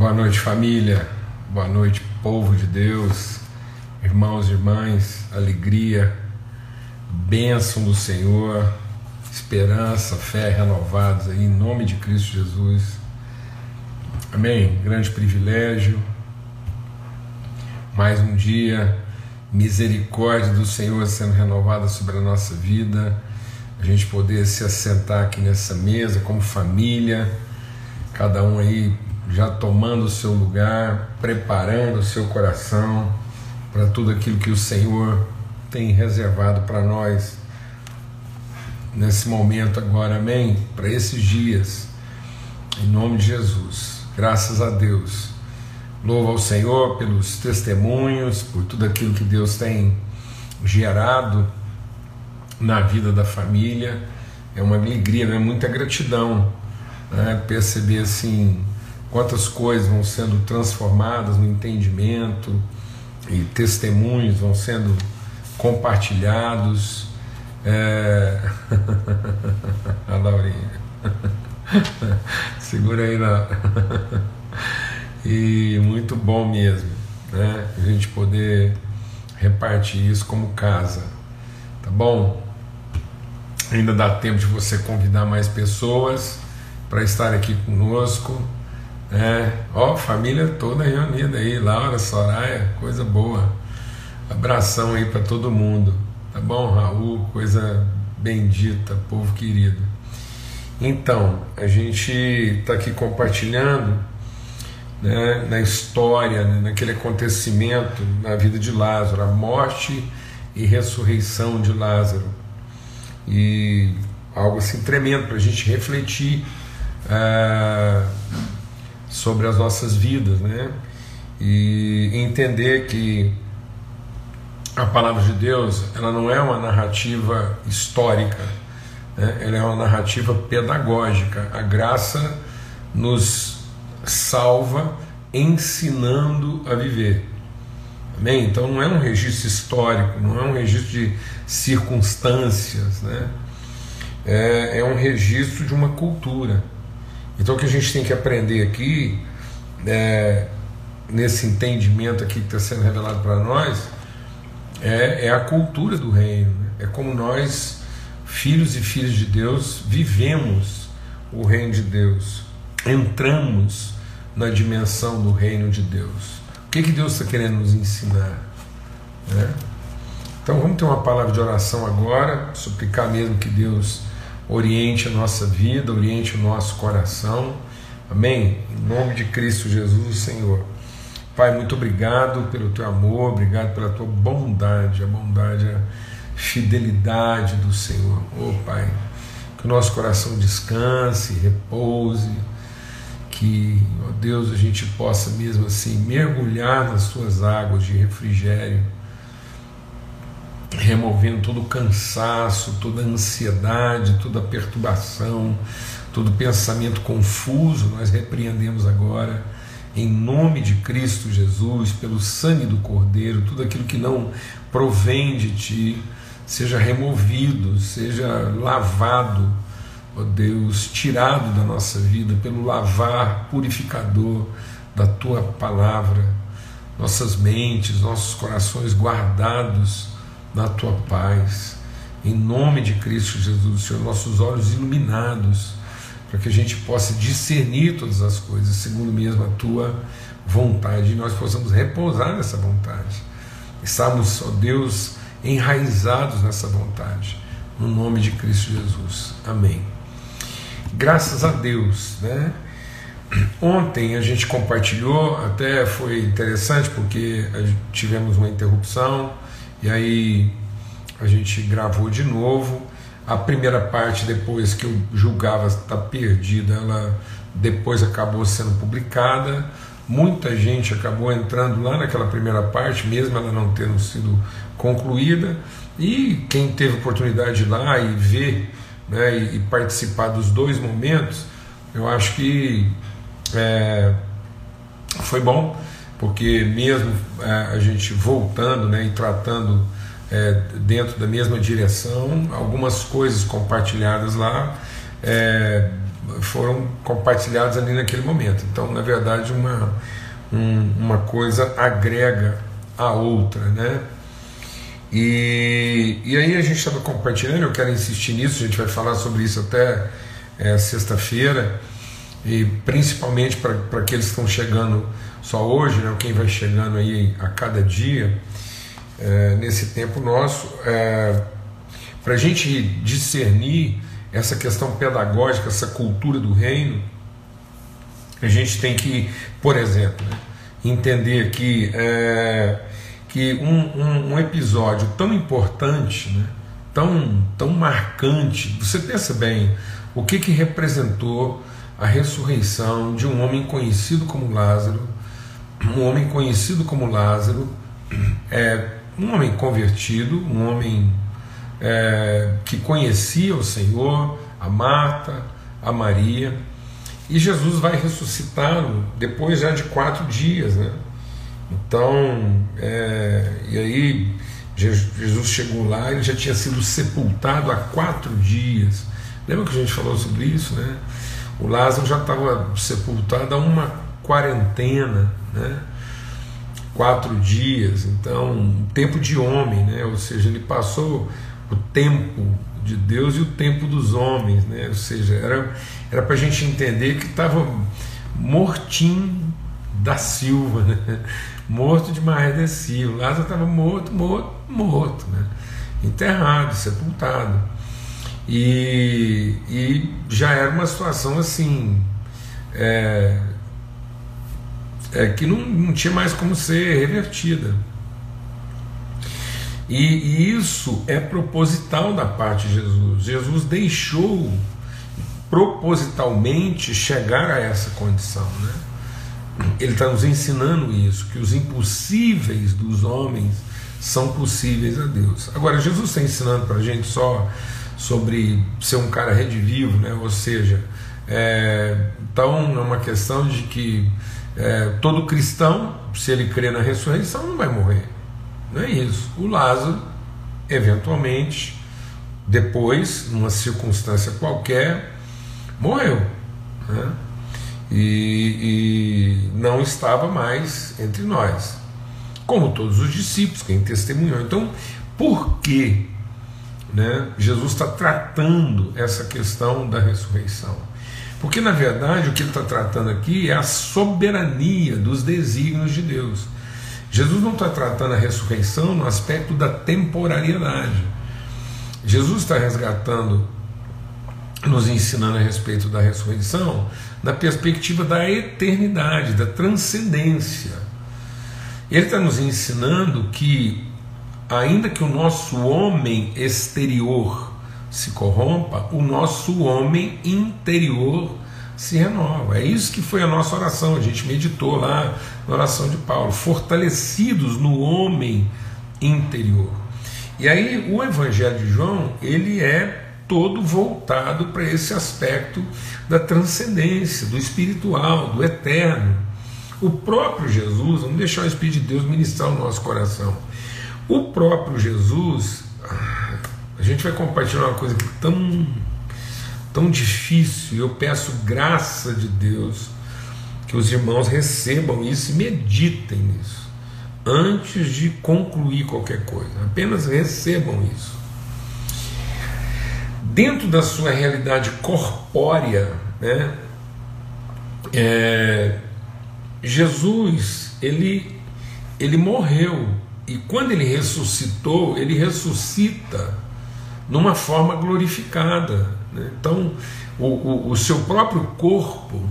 Boa noite, família. Boa noite, povo de Deus, irmãos e irmãs. Alegria, bênção do Senhor, esperança, fé renovados aí, em nome de Cristo Jesus. Amém. Grande privilégio. Mais um dia, misericórdia do Senhor sendo renovada sobre a nossa vida. A gente poder se assentar aqui nessa mesa como família, cada um aí já tomando o seu lugar, preparando o seu coração para tudo aquilo que o Senhor tem reservado para nós nesse momento agora, amém? Para esses dias, em nome de Jesus, graças a Deus. Louvo ao Senhor pelos testemunhos, por tudo aquilo que Deus tem gerado na vida da família. É uma alegria, é muita gratidão né? perceber assim quantas coisas vão sendo transformadas no entendimento e testemunhos vão sendo compartilhados. É... a Laurinha. Segura aí lá. e muito bom mesmo, né? A gente poder repartir isso como casa, tá bom? Ainda dá tempo de você convidar mais pessoas para estar aqui conosco. É, ó, família toda reunida aí, Laura, Soraya, coisa boa. Abração aí para todo mundo, tá bom, Raul? Coisa bendita, povo querido. Então, a gente está aqui compartilhando né, na história, né, naquele acontecimento na vida de Lázaro, a morte e ressurreição de Lázaro. E algo assim tremendo para a gente refletir. Ah, sobre as nossas vidas, né? E entender que a palavra de Deus ela não é uma narrativa histórica, né? ela é uma narrativa pedagógica. A graça nos salva ensinando a viver. Amém? Então não é um registro histórico, não é um registro de circunstâncias, né? é, é um registro de uma cultura. Então o que a gente tem que aprender aqui, é, nesse entendimento aqui que está sendo revelado para nós, é, é, a cultura do reino, né? é como nós, filhos e filhas de Deus, vivemos o reino de Deus, entramos na dimensão do reino de Deus. O que, que Deus está querendo nos ensinar? Né? Então vamos ter uma palavra de oração agora, suplicar mesmo que Deus oriente a nossa vida, oriente o nosso coração. Amém? Em nome de Cristo Jesus, Senhor. Pai, muito obrigado pelo teu amor, obrigado pela tua bondade, a bondade, a fidelidade do Senhor. Oh, Pai, que o nosso coração descanse, repouse, que, ó Deus, a gente possa mesmo assim mergulhar nas tuas águas de refrigério removendo todo o cansaço, toda a ansiedade, toda a perturbação, todo pensamento confuso, nós repreendemos agora, em nome de Cristo Jesus, pelo sangue do Cordeiro, tudo aquilo que não provém de Ti, seja removido, seja lavado, ó Deus, tirado da nossa vida pelo lavar purificador da Tua palavra, nossas mentes, nossos corações guardados na tua paz. Em nome de Cristo Jesus, Senhor, nossos olhos iluminados, para que a gente possa discernir todas as coisas, segundo mesmo a tua vontade, e nós possamos repousar nessa vontade. Estamos, ó Deus, enraizados nessa vontade, no nome de Cristo Jesus. Amém. Graças a Deus, né? Ontem a gente compartilhou, até foi interessante porque tivemos uma interrupção e aí a gente gravou de novo. A primeira parte, depois que eu julgava estar perdida, ela depois acabou sendo publicada. Muita gente acabou entrando lá naquela primeira parte, mesmo ela não tendo sido concluída. E quem teve oportunidade lá e ver né, e, participar dos dois momentos, eu acho que é, foi bom porque mesmo é, a gente voltando né, e tratando é, dentro da mesma direção, algumas coisas compartilhadas lá é, foram compartilhados ali naquele momento. Então, na verdade, uma, um, uma coisa agrega a outra, né? E, e aí a gente estava compartilhando, eu quero insistir nisso, a gente vai falar sobre isso até é, sexta-feira, e principalmente para aqueles que estão chegando só hoje, né, quem vai chegando aí a cada dia, é, nesse tempo nosso, é, para a gente discernir essa questão pedagógica, essa cultura do reino, a gente tem que, por exemplo, né, entender que é, que um, um, um episódio tão importante, né, tão, tão marcante, você pensa bem o que, que representou a ressurreição de um homem conhecido como Lázaro, um homem conhecido como Lázaro, é, um homem convertido, um homem é, que conhecia o Senhor, a Marta, a Maria, e Jesus vai ressuscitá-lo depois já de quatro dias, né? Então, é, e aí Jesus chegou lá, ele já tinha sido sepultado há quatro dias. Lembra que a gente falou sobre isso, né? O Lázaro já estava sepultado há uma quarentena, né? Quatro dias, então, um tempo de homem, né? Ou seja, ele passou o tempo de Deus e o tempo dos homens, né? Ou seja, era para a gente entender que estava mortinho da Silva, né? morto de adesivo. Lázaro estava morto, morto, morto, né? enterrado, sepultado. E, e já era uma situação assim é, é, que não, não tinha mais como ser revertida. E, e, isso é proposital da parte de Jesus. Jesus deixou propositalmente chegar a essa condição. Né? Ele está nos ensinando isso, que os impossíveis dos homens são possíveis a Deus. Agora, Jesus está ensinando para a gente só sobre ser um cara redivivo, né? ou seja, é, então é uma questão de que é, todo cristão, se ele crê na ressurreição, não vai morrer. Não é isso. O Lázaro, eventualmente, depois, numa circunstância qualquer, morreu. Né? E, e não estava mais entre nós. Como todos os discípulos, quem testemunhou. Então, por que né, Jesus está tratando essa questão da ressurreição. Porque, na verdade, o que ele está tratando aqui é a soberania dos desígnios de Deus. Jesus não está tratando a ressurreição no aspecto da temporariedade. Jesus está resgatando, nos ensinando a respeito da ressurreição, na perspectiva da eternidade, da transcendência. Ele está nos ensinando que ainda que o nosso homem exterior se corrompa, o nosso homem interior se renova. É isso que foi a nossa oração. A gente meditou lá na oração de Paulo, fortalecidos no homem interior. E aí o Evangelho de João, ele é todo voltado para esse aspecto da transcendência, do espiritual, do eterno. O próprio Jesus, vamos deixar o Espírito de Deus ministrar o nosso coração o próprio Jesus, a gente vai compartilhar uma coisa tão, tão difícil, eu peço graça de Deus que os irmãos recebam isso e meditem nisso, antes de concluir qualquer coisa, apenas recebam isso. Dentro da sua realidade corpórea, né, é, Jesus ele, ele morreu. E quando ele ressuscitou, ele ressuscita numa forma glorificada. Né? Então, o, o, o seu próprio corpo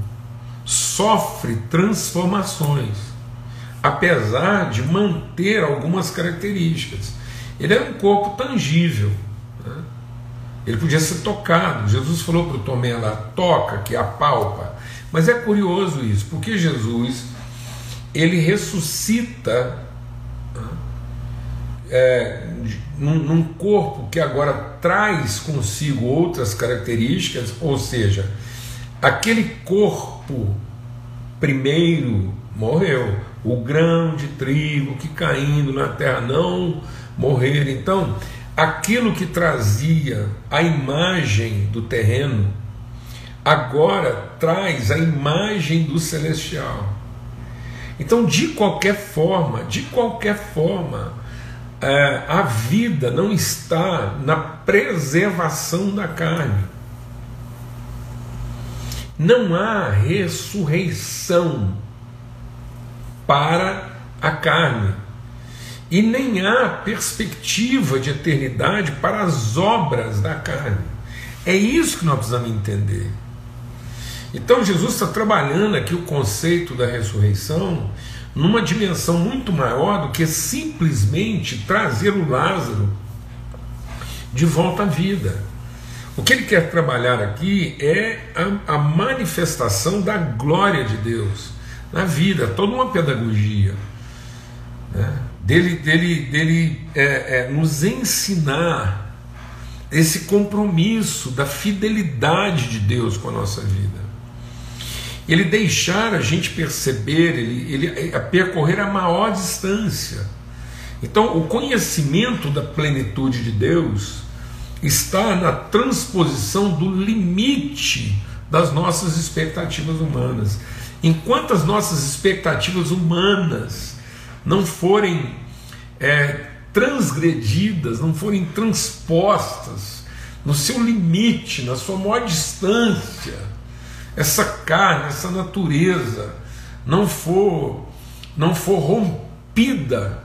sofre transformações, apesar de manter algumas características. Ele era um corpo tangível. Né? Ele podia ser tocado. Jesus falou para o Tomé lá: toca, que apalpa. Mas é curioso isso, porque Jesus ele ressuscita é, num, num corpo que agora traz consigo outras características, ou seja, aquele corpo primeiro morreu, o grão de trigo que caindo na terra não morrer. Então, aquilo que trazia a imagem do terreno agora traz a imagem do celestial. Então, de qualquer forma, de qualquer forma, a vida não está na preservação da carne. Não há ressurreição para a carne. E nem há perspectiva de eternidade para as obras da carne. É isso que nós precisamos entender. Então Jesus está trabalhando aqui o conceito da ressurreição numa dimensão muito maior do que simplesmente trazer o Lázaro de volta à vida. O que ele quer trabalhar aqui é a, a manifestação da glória de Deus na vida, toda uma pedagogia. Né? Dele, dele, dele é, é, nos ensinar esse compromisso da fidelidade de Deus com a nossa vida ele deixar a gente perceber, ele, ele a percorrer a maior distância. Então, o conhecimento da plenitude de Deus está na transposição do limite das nossas expectativas humanas. Enquanto as nossas expectativas humanas não forem é, transgredidas, não forem transpostas no seu limite, na sua maior distância, essa carne, essa natureza não for não for rompida,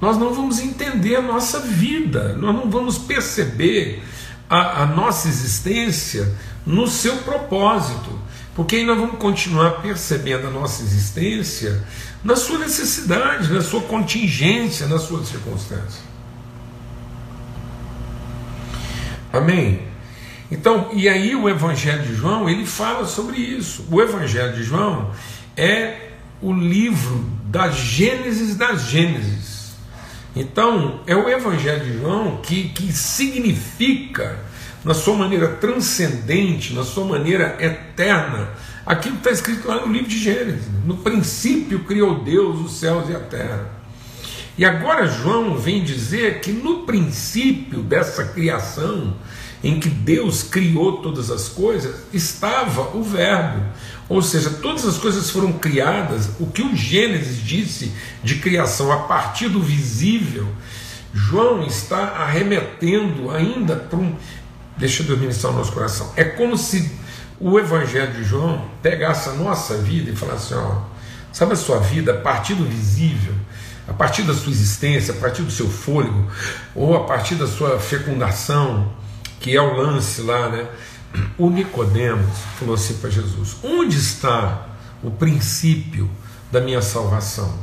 nós não vamos entender a nossa vida, nós não vamos perceber a, a nossa existência no seu propósito, porque aí nós vamos continuar percebendo a nossa existência na sua necessidade, na sua contingência, na sua circunstância. Amém? Então, e aí o Evangelho de João, ele fala sobre isso. O Evangelho de João é o livro da Gênesis das Gênesis. Então, é o Evangelho de João que, que significa, na sua maneira transcendente, na sua maneira eterna, aquilo que está escrito lá no livro de Gênesis. No princípio criou Deus os céus e a terra. E agora João vem dizer que no princípio dessa criação, em que Deus criou todas as coisas, estava o Verbo. Ou seja, todas as coisas foram criadas, o que o Gênesis disse de criação a partir do visível, João está arremetendo ainda para um. Deixa Deus ministrar o nosso coração. É como se o Evangelho de João pegasse a nossa vida e falasse: ó, sabe a sua vida a partir do visível, a partir da sua existência, a partir do seu fôlego, ou a partir da sua fecundação, que é o lance lá, né? O Nicodemos falou assim para Jesus: Onde está o princípio da minha salvação?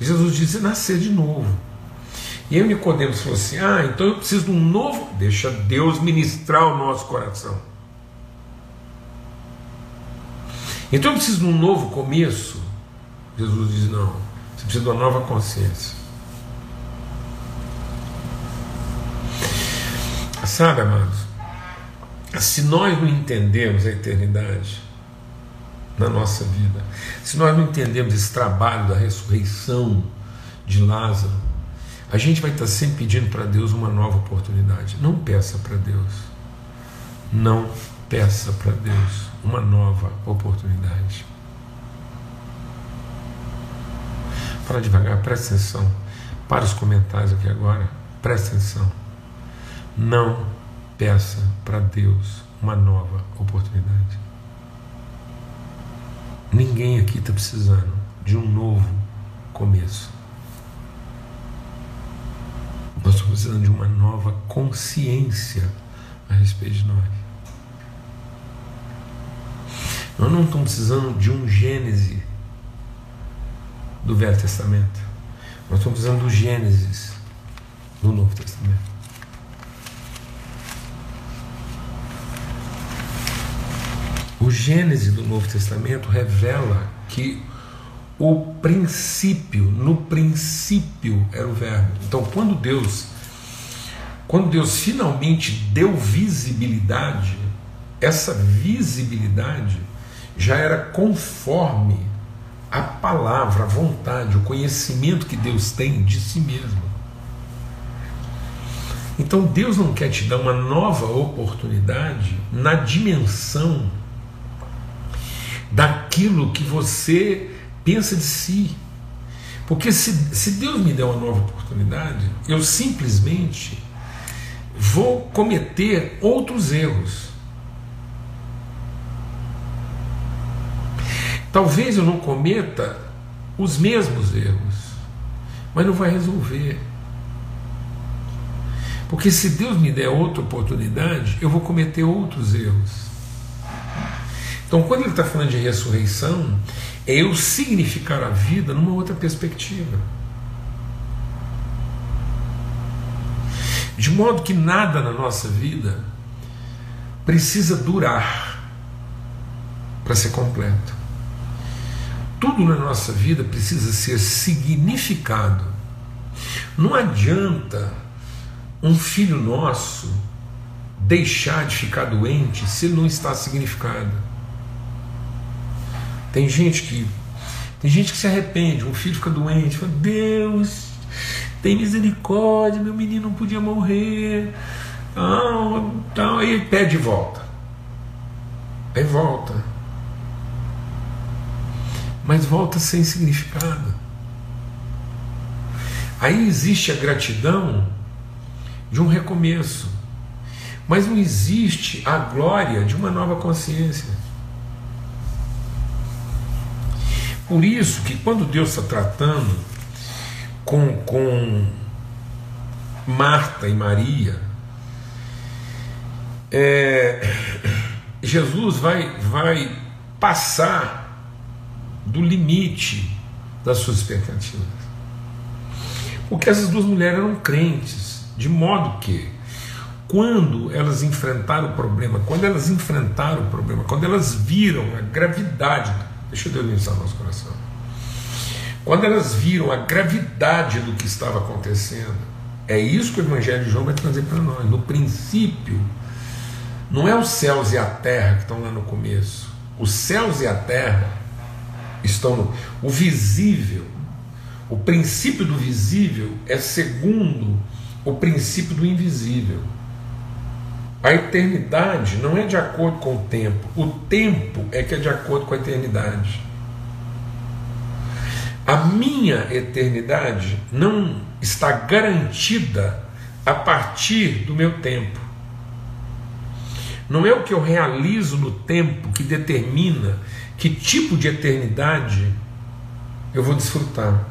E Jesus disse: Nascer de novo. E aí o Nicodemos falou assim: Ah, então eu preciso de um novo. Deixa Deus ministrar o nosso coração. Então eu preciso de um novo começo. Jesus diz: Não, você precisa de uma nova consciência. Sabe, amados, se nós não entendemos a eternidade na nossa vida, se nós não entendemos esse trabalho da ressurreição de Lázaro, a gente vai estar sempre pedindo para Deus uma nova oportunidade. Não peça para Deus, não peça para Deus uma nova oportunidade. Fala devagar, presta atenção. Para os comentários aqui agora, presta atenção. Não peça para Deus uma nova oportunidade. Ninguém aqui está precisando de um novo começo. Nós estamos precisando de uma nova consciência a respeito de nós. Nós não estamos precisando de um Gênese do Velho Testamento. Nós estamos precisando do Gênesis do Novo Testamento. O Gênesis do Novo Testamento revela que o princípio, no princípio era o verbo. Então, quando Deus quando Deus finalmente deu visibilidade, essa visibilidade já era conforme a palavra, a vontade, o conhecimento que Deus tem de si mesmo. Então Deus não quer te dar uma nova oportunidade na dimensão aquilo que você pensa de si. Porque se, se Deus me der uma nova oportunidade, eu simplesmente vou cometer outros erros. Talvez eu não cometa os mesmos erros, mas não vai resolver. Porque se Deus me der outra oportunidade, eu vou cometer outros erros. Então, quando ele está falando de ressurreição, é eu significar a vida numa outra perspectiva. De modo que nada na nossa vida precisa durar para ser completo. Tudo na nossa vida precisa ser significado. Não adianta um filho nosso deixar de ficar doente se ele não está significado. Tem gente que tem gente que se arrepende, um filho fica doente, fala, Deus, tem misericórdia, meu menino não podia morrer. Não, então, aí pede volta. Aí volta. Mas volta sem significado. Aí existe a gratidão de um recomeço. Mas não existe a glória de uma nova consciência. Por isso que quando Deus está tratando com, com Marta e Maria, é, Jesus vai, vai passar do limite das suas expectativas. Porque essas duas mulheres eram crentes. De modo que, quando elas enfrentaram o problema, quando elas enfrentaram o problema, quando elas viram a gravidade, deixa Deus pensar no nosso coração, quando elas viram a gravidade do que estava acontecendo, é isso que o Evangelho de João vai trazer para nós. No princípio, não é os céus e a terra que estão lá no começo. Os céus e a terra estão no. O visível, o princípio do visível é segundo o princípio do invisível. A eternidade não é de acordo com o tempo, o tempo é que é de acordo com a eternidade. A minha eternidade não está garantida a partir do meu tempo. Não é o que eu realizo no tempo que determina que tipo de eternidade eu vou desfrutar.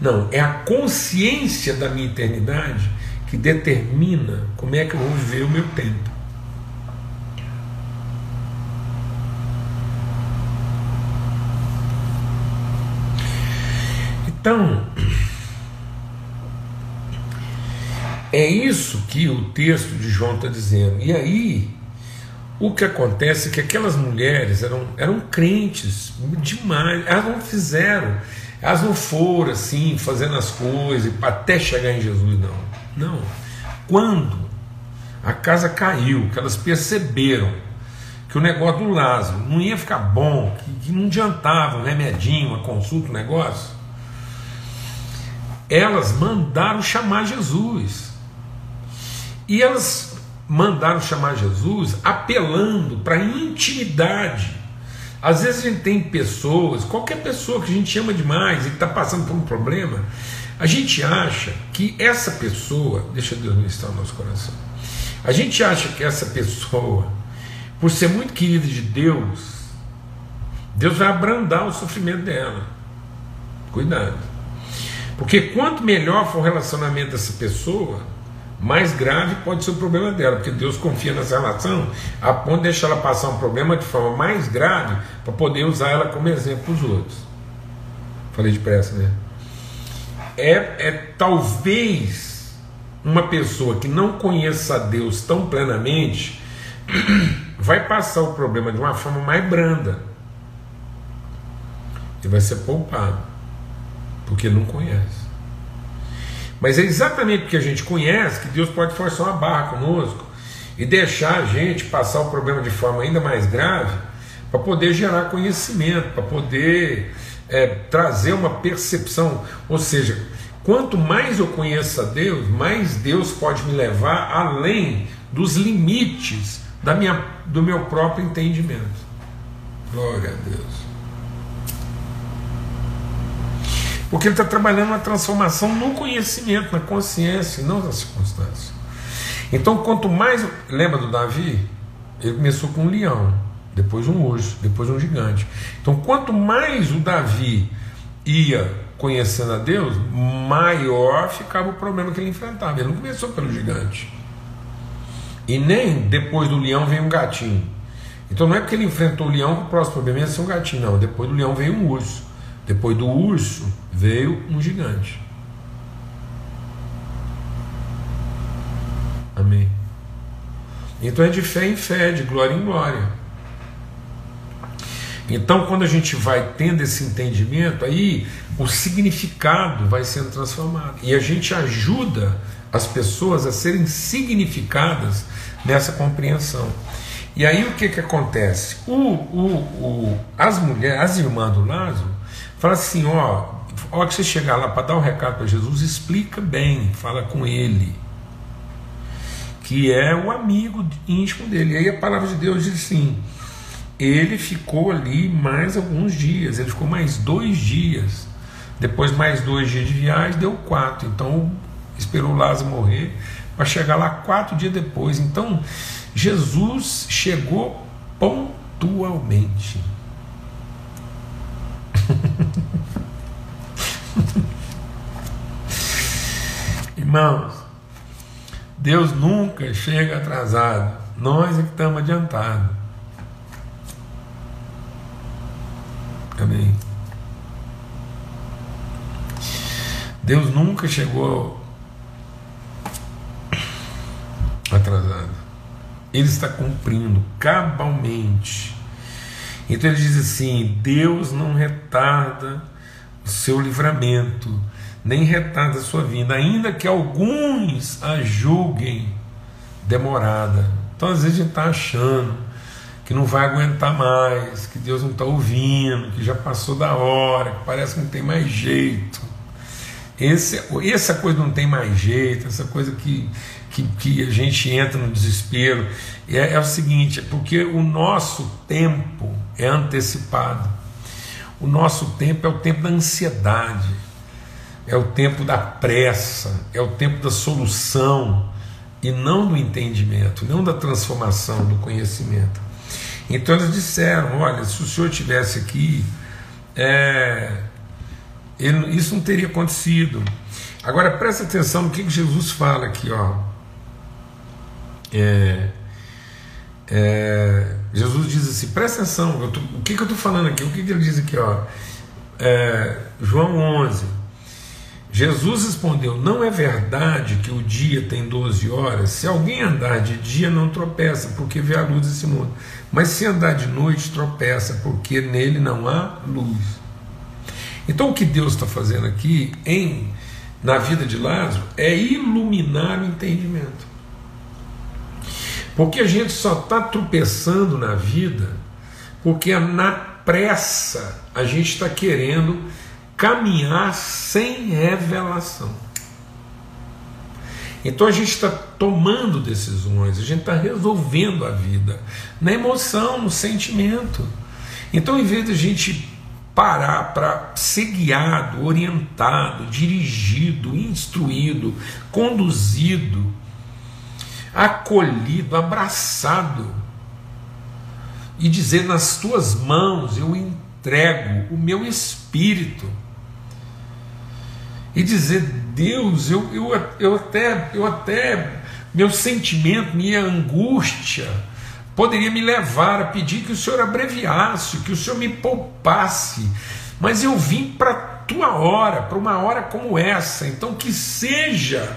Não, é a consciência da minha eternidade que determina como é que eu vou viver o meu tempo. Então, é isso que o texto de João está dizendo. E aí, o que acontece é que aquelas mulheres eram, eram crentes demais, elas não fizeram, elas não foram assim, fazendo as coisas até chegar em Jesus, não. Não. Quando a casa caiu, que elas perceberam que o negócio do Lázaro não ia ficar bom, que, que não adiantava um remedinho, uma consulta, um negócio, elas mandaram chamar Jesus. E elas mandaram chamar Jesus apelando para intimidade. Às vezes a gente tem pessoas, qualquer pessoa que a gente ama demais e que está passando por um problema, a gente acha que essa pessoa, deixa Deus ministrar o nosso coração, a gente acha que essa pessoa, por ser muito querida de Deus, Deus vai abrandar o sofrimento dela. Cuidado. Porque quanto melhor for o relacionamento dessa pessoa, mais grave pode ser o problema dela, porque Deus confia nessa relação a ponto de deixar ela passar um problema de forma mais grave para poder usar ela como exemplo para os outros. Falei depressa, né? é, é talvez uma pessoa que não conheça Deus tão plenamente vai passar o problema de uma forma mais branda e vai ser poupado porque não conhece. Mas é exatamente porque a gente conhece que Deus pode forçar uma barra conosco e deixar a gente passar o problema de forma ainda mais grave para poder gerar conhecimento, para poder é, trazer uma percepção. Ou seja, quanto mais eu conheço a Deus, mais Deus pode me levar além dos limites da minha, do meu próprio entendimento. Glória a Deus. Porque ele está trabalhando uma transformação no conhecimento, na consciência, não na circunstância. Então, quanto mais. Lembra do Davi? Ele começou com um leão, depois um urso, depois um gigante. Então, quanto mais o Davi ia conhecendo a Deus, maior ficava o problema que ele enfrentava. Ele não começou pelo gigante. E nem depois do leão veio um gatinho. Então não é porque ele enfrentou o leão que o próximo problema ia ser um gatinho, não. Depois do leão veio um urso. Depois do urso veio um gigante. Amém. Então é de fé em fé, de glória em glória. Então, quando a gente vai tendo esse entendimento, aí o significado vai sendo transformado. E a gente ajuda as pessoas a serem significadas nessa compreensão. E aí o que, que acontece? O, o, o, as mulheres, as irmãs do Lázaro, falam assim: ó, a hora que você chegar lá para dar o um recado para Jesus, explica bem, fala com ele, que é o amigo íntimo dele. E aí a palavra de Deus diz assim: ele ficou ali mais alguns dias, ele ficou mais dois dias. Depois, mais dois dias de viagem, deu quatro. Então, esperou Lázaro morrer para chegar lá quatro dias depois. Então, Jesus chegou pontualmente. Irmãos, Deus nunca chega atrasado, nós é que estamos adiantados. Amém. Deus nunca chegou atrasado. Ele está cumprindo cabalmente. Então ele diz assim: Deus não retarda o seu livramento, nem retarda a sua vinda, ainda que alguns a julguem demorada. Então às vezes a gente está achando que não vai aguentar mais, que Deus não está ouvindo, que já passou da hora, que parece que não tem mais jeito. Esse, essa coisa não tem mais jeito, essa coisa que que, que a gente entra no desespero é, é o seguinte: é porque o nosso tempo é antecipado. O nosso tempo é o tempo da ansiedade, é o tempo da pressa, é o tempo da solução e não do entendimento, não da transformação do conhecimento. Então eles disseram: olha, se o senhor tivesse aqui, é, ele, isso não teria acontecido. Agora presta atenção no que, que Jesus fala aqui, ó. É, é, Jesus diz assim: presta atenção, tô, o que, que eu estou falando aqui? O que, que ele diz aqui? Ó, é, João 11. Jesus respondeu: Não é verdade que o dia tem 12 horas? Se alguém andar de dia, não tropeça, porque vê a luz desse mundo. Mas se andar de noite, tropeça, porque nele não há luz. Então, o que Deus está fazendo aqui em, na vida de Lázaro é iluminar o entendimento. Porque a gente só está tropeçando na vida porque na pressa a gente está querendo caminhar sem revelação. Então a gente está tomando decisões, a gente está resolvendo a vida na emoção, no sentimento. Então, em vez de a gente parar para ser guiado, orientado, dirigido, instruído, conduzido acolhido, abraçado, e dizer: Nas tuas mãos eu entrego o meu espírito. E dizer: Deus, eu, eu, eu, até, eu até, meu sentimento, minha angústia, poderia me levar a pedir que o Senhor abreviasse, que o Senhor me poupasse, mas eu vim para a tua hora, para uma hora como essa, então que seja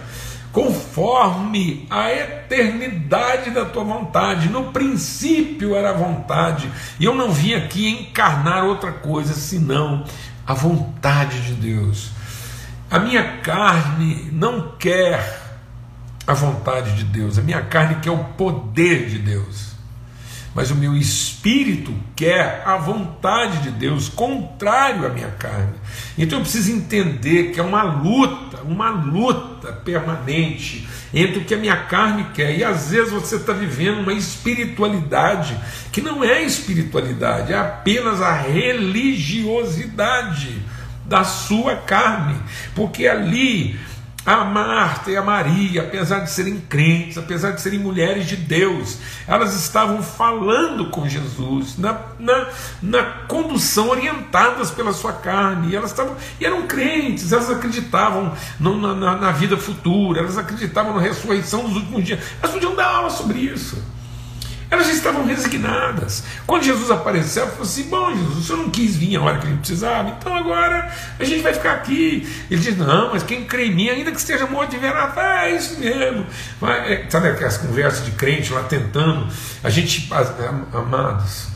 conforme a eternidade da tua vontade. No princípio era a vontade, e eu não vim aqui encarnar outra coisa senão a vontade de Deus. A minha carne não quer a vontade de Deus, a minha carne quer o poder de Deus mas o meu espírito quer a vontade de Deus, contrário à minha carne. Então eu preciso entender que é uma luta, uma luta permanente entre o que a minha carne quer. E às vezes você está vivendo uma espiritualidade que não é espiritualidade, é apenas a religiosidade da sua carne, porque ali a Marta e a Maria, apesar de serem crentes, apesar de serem mulheres de Deus, elas estavam falando com Jesus, na, na, na condução, orientadas pela sua carne, e elas estavam, e eram crentes, elas acreditavam no, na, na vida futura, elas acreditavam na ressurreição dos últimos dias, elas podiam dar aula sobre isso. Elas estavam resignadas. Quando Jesus apareceu, falou assim: Bom, Jesus, o senhor não quis vir a hora que gente precisava, então agora a gente vai ficar aqui. Ele diz: Não, mas quem crê em mim, ainda que esteja morto, de verá, ah, é isso mesmo. Vai, é, sabe aquelas conversas de crente lá tentando? A gente, amados.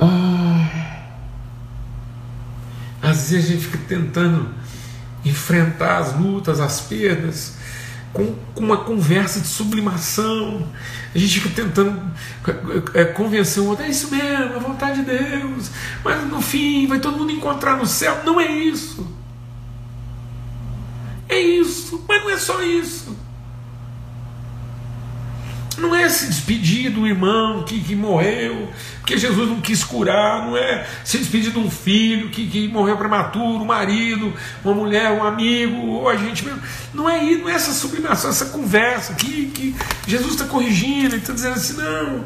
Às vezes a gente fica tentando enfrentar as lutas, as perdas, com, com uma conversa de sublimação. A gente fica tentando é, convencer o outro, é isso mesmo, é a vontade de Deus, mas no fim vai todo mundo encontrar no céu. Não é isso. É isso, mas não é só isso. Não é se despedir do irmão que, que morreu, porque Jesus não quis curar, não é se despedir de um filho que, que morreu prematuro, um marido, uma mulher, um amigo, ou a gente mesmo. Não é não é essa sublimação, essa conversa que, que Jesus está corrigindo e está dizendo assim, não.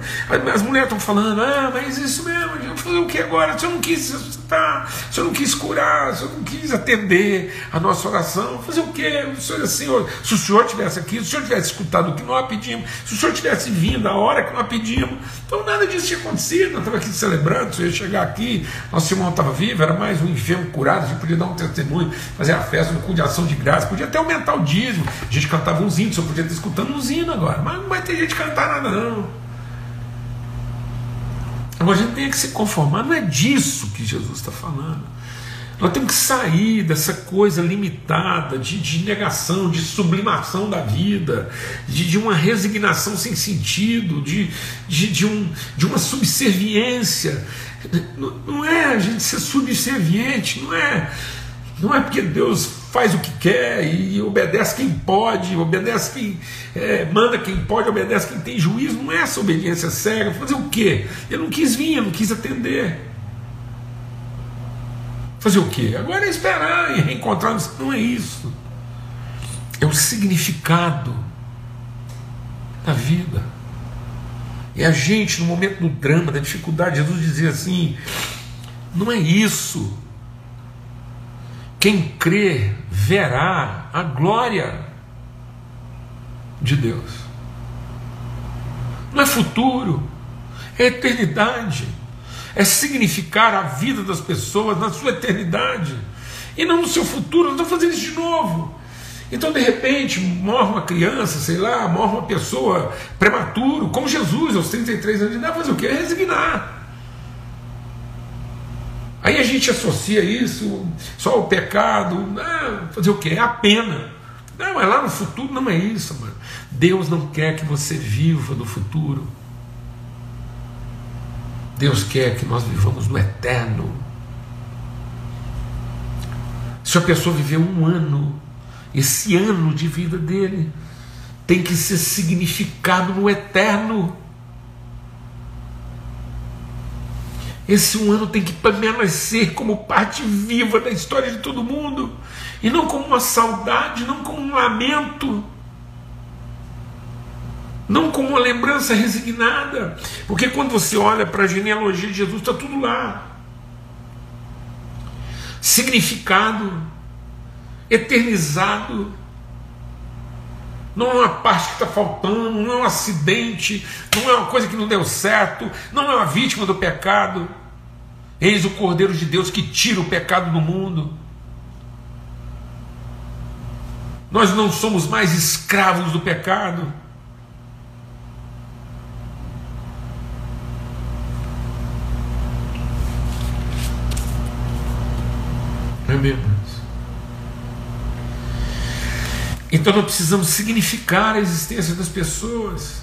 As mulheres estão falando, ah, mas isso mesmo, fazer o que agora? O senhor não quis ressuscitar, o senhor não quis curar, o senhor não quis atender a nossa oração, fazer o quê? O senhor, se o senhor tivesse aqui, se o senhor tivesse escutado o que nós pedimos, se o senhor tivesse vindo a hora que nós pedimos, então nada disso tinha acontecido nós estávamos aqui celebrando, você ia chegar aqui, nosso irmão estava vivo, era mais um enfermo curado, a gente podia dar um testemunho, fazer a festa, um culto de ação de graça, podia até aumentar o dízimo, a gente cantava uns hinos, só podia estar escutando uns hinos agora, mas não vai ter gente cantar nada não. Agora a gente tem que se conformar, não é disso que Jesus está falando. Nós temos que sair dessa coisa limitada de, de negação, de sublimação da vida, de, de, uma resignação sem sentido, de, de, de, um, de uma subserviência. Não, não é a gente ser subserviente, não é, não é porque Deus faz o que quer e obedece quem pode, obedece quem é, manda quem pode, obedece quem tem juízo, não é essa obediência cega. Fazer o quê? Eu não quis vir, eu não quis atender. Fazer o quê? Agora é esperar e reencontrar. Não é isso. É o significado da vida. É a gente, no momento do drama, da dificuldade, Jesus dizia assim: não é isso. Quem crê verá a glória de Deus. Não é futuro, é eternidade é significar a vida das pessoas na sua eternidade e não no seu futuro. Não estou fazendo isso de novo. Então, de repente, morre uma criança, sei lá, morre uma pessoa prematuro, como Jesus, aos 33 anos de idade, fazer o quê? É resignar. Aí a gente associa isso só ao pecado, ah, fazer o quê? É a pena. Não, mas lá no futuro não é isso, mano. Deus não quer que você viva no futuro. Deus quer que nós vivamos no eterno. Se a pessoa viver um ano, esse ano de vida dele tem que ser significado no eterno. Esse um ano tem que permanecer como parte viva da história de todo mundo, e não como uma saudade, não como um lamento não como uma lembrança resignada, porque quando você olha para a genealogia de Jesus, está tudo lá. Significado, eternizado. Não é uma parte que está faltando, não é um acidente, não é uma coisa que não deu certo, não é uma vítima do pecado. Eis o Cordeiro de Deus que tira o pecado do mundo. Nós não somos mais escravos do pecado. Então nós precisamos significar a existência das pessoas.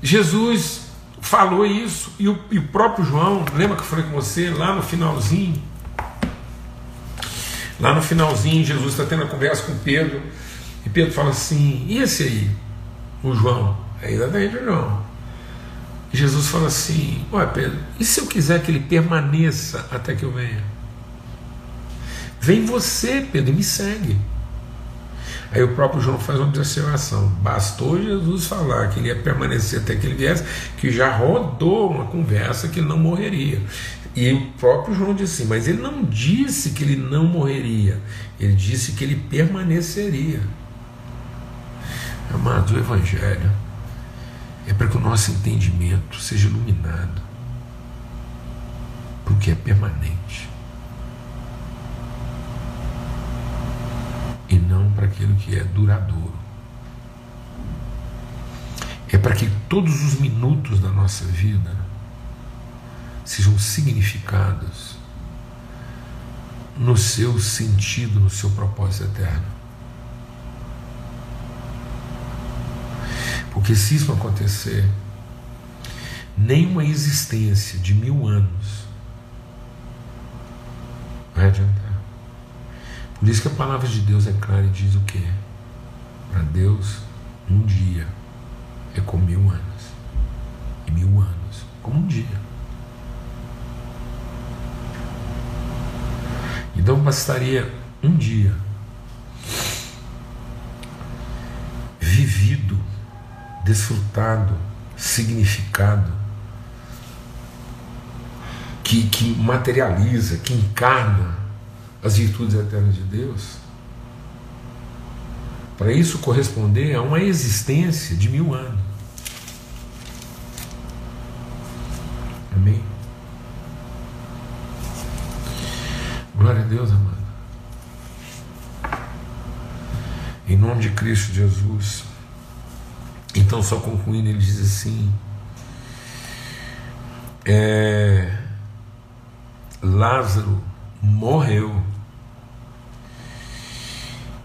Jesus falou isso, e o, e o próprio João, lembra que eu falei com você lá no finalzinho? Lá no finalzinho, Jesus está tendo a conversa com Pedro, e Pedro fala assim: e esse aí, o João? Ainda tem João. Jesus fala assim: Ué, Pedro, e se eu quiser que ele permaneça até que eu venha? Vem você, Pedro, e me segue. Aí o próprio João faz uma observação: bastou Jesus falar que ele ia permanecer até que ele viesse, que já rodou uma conversa que ele não morreria. E o próprio João disse assim, mas ele não disse que ele não morreria, ele disse que ele permaneceria. Amados, o Evangelho é para que o nosso entendimento seja iluminado, porque é permanente. E não para aquilo que é duradouro. É para que todos os minutos da nossa vida sejam significados no seu sentido, no seu propósito eterno. Porque se isso acontecer, nenhuma existência de mil anos vai adiantar. Por isso que a palavra de Deus é clara e diz o quê? Para Deus, um dia é como mil anos. E mil anos como um dia. Então bastaria um dia vivido, desfrutado, significado, que, que materializa, que encarna as virtudes eternas de Deus, para isso corresponder a uma existência de mil anos. Amém? Glória a Deus, amado. Em nome de Cristo Jesus. Então, só concluindo, ele diz assim: é, Lázaro morreu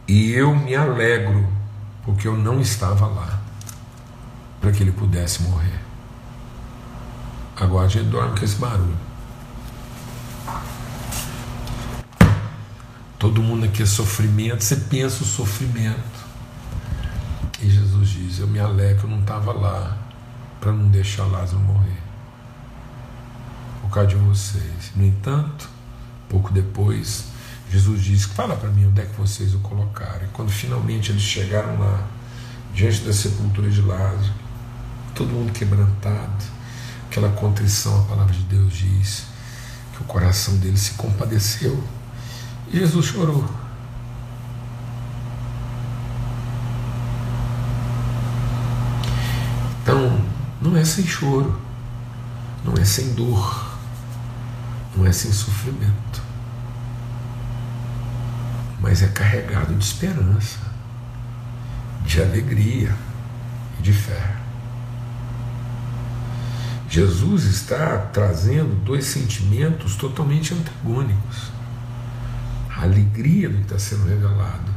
e eu me alegro porque eu não estava lá para que ele pudesse morrer. Agora a gente dorme com esse barulho. Todo mundo aqui é sofrimento, você pensa o sofrimento. E Jesus diz: Eu me alegro, eu não estava lá para não deixar Lázaro morrer. Por causa de vocês. No entanto, pouco depois, Jesus diz: Fala para mim onde é que vocês o colocaram. E quando finalmente eles chegaram lá, diante da sepultura de Lázaro, todo mundo quebrantado, aquela contrição, a palavra de Deus diz que o coração dele se compadeceu Jesus chorou. Então, não é sem choro, não é sem dor, não é sem sofrimento, mas é carregado de esperança, de alegria e de fé. Jesus está trazendo dois sentimentos totalmente antagônicos a alegria do que está sendo revelado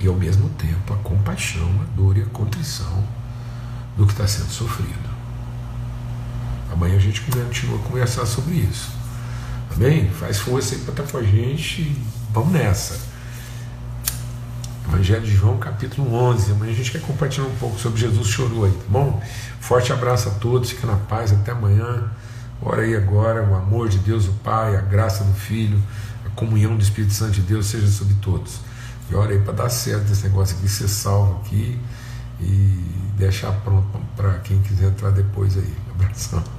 e ao mesmo tempo a compaixão, a dor e a contrição do que está sendo sofrido. Amanhã a gente continua a conversar sobre isso. Amém? Faz força aí para estar com a gente. Vamos nessa. Evangelho de João, capítulo 11. Amanhã a gente quer compartilhar um pouco sobre Jesus chorou aí, tá bom? Forte abraço a todos, fica na paz, até amanhã. Ora aí agora, o amor de Deus, o Pai, a graça do Filho comunhão do Espírito Santo de Deus seja sobre todos. E ora aí para dar certo esse negócio aqui, ser salvo aqui e deixar pronto para quem quiser entrar depois aí. Abração.